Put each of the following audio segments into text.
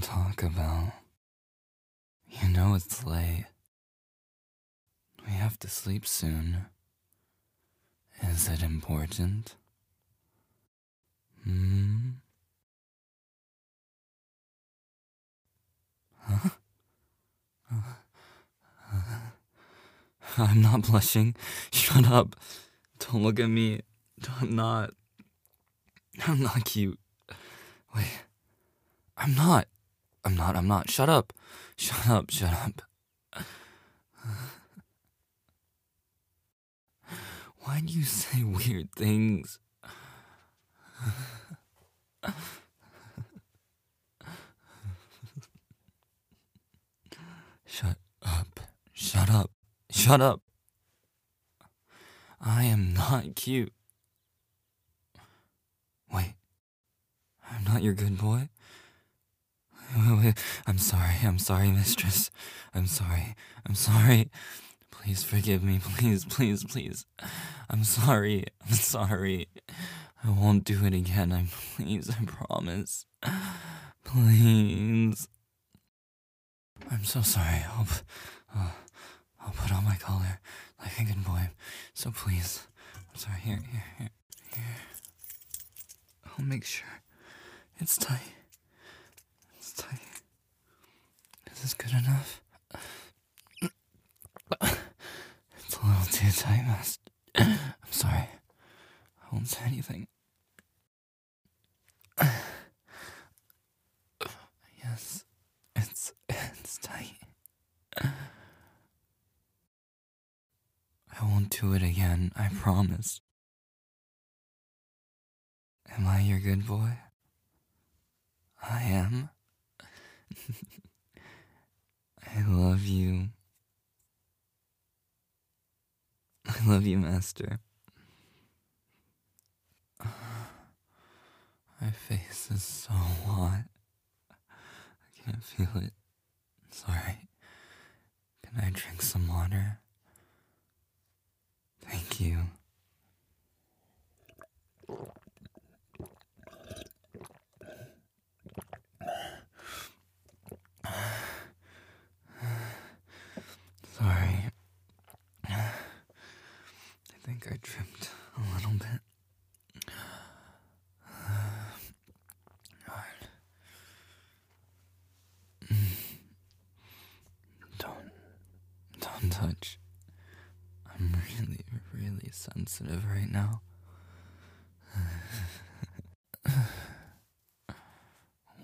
talk about? You know it's late. We have to sleep soon. Is it important? Hmm? Huh? I'm not blushing. Shut up. Don't look at me. I'm not. I'm not cute. Wait. I'm not. I'm not. I'm not. Shut up. Shut up. Shut up. Why do you say weird things? Shut up. Shut up. Shut up. I am not cute. Wait. I'm not your good boy? I'm sorry. I'm sorry, mistress. I'm sorry. I'm sorry. Please forgive me. Please, please, please. I'm sorry. I'm sorry. I won't do it again. I please, I promise. Please. I'm so sorry. I'll, uh, I'll put on my collar like a good boy. So please. I'm sorry. Here, here, here, here. I'll make sure it's tight. It's tight. Is this good enough? It's a little too tight, Master. I'm sorry. I won't say anything. Yes, it's it's tight. I won't do it again, I promise. Am I your good boy? I am. I love you. I love you, Master. My face is so hot. I can't feel it. Sorry. Can I drink some water? Thank you. Sorry. I think I tripped a little bit. Don't, don't touch. I'm really, really sensitive right now.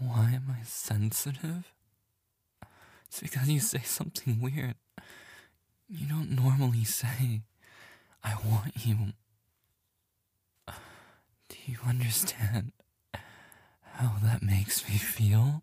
Why am I sensitive? It's because you say something weird. You don't normally say, I want you. Do you understand how that makes me feel?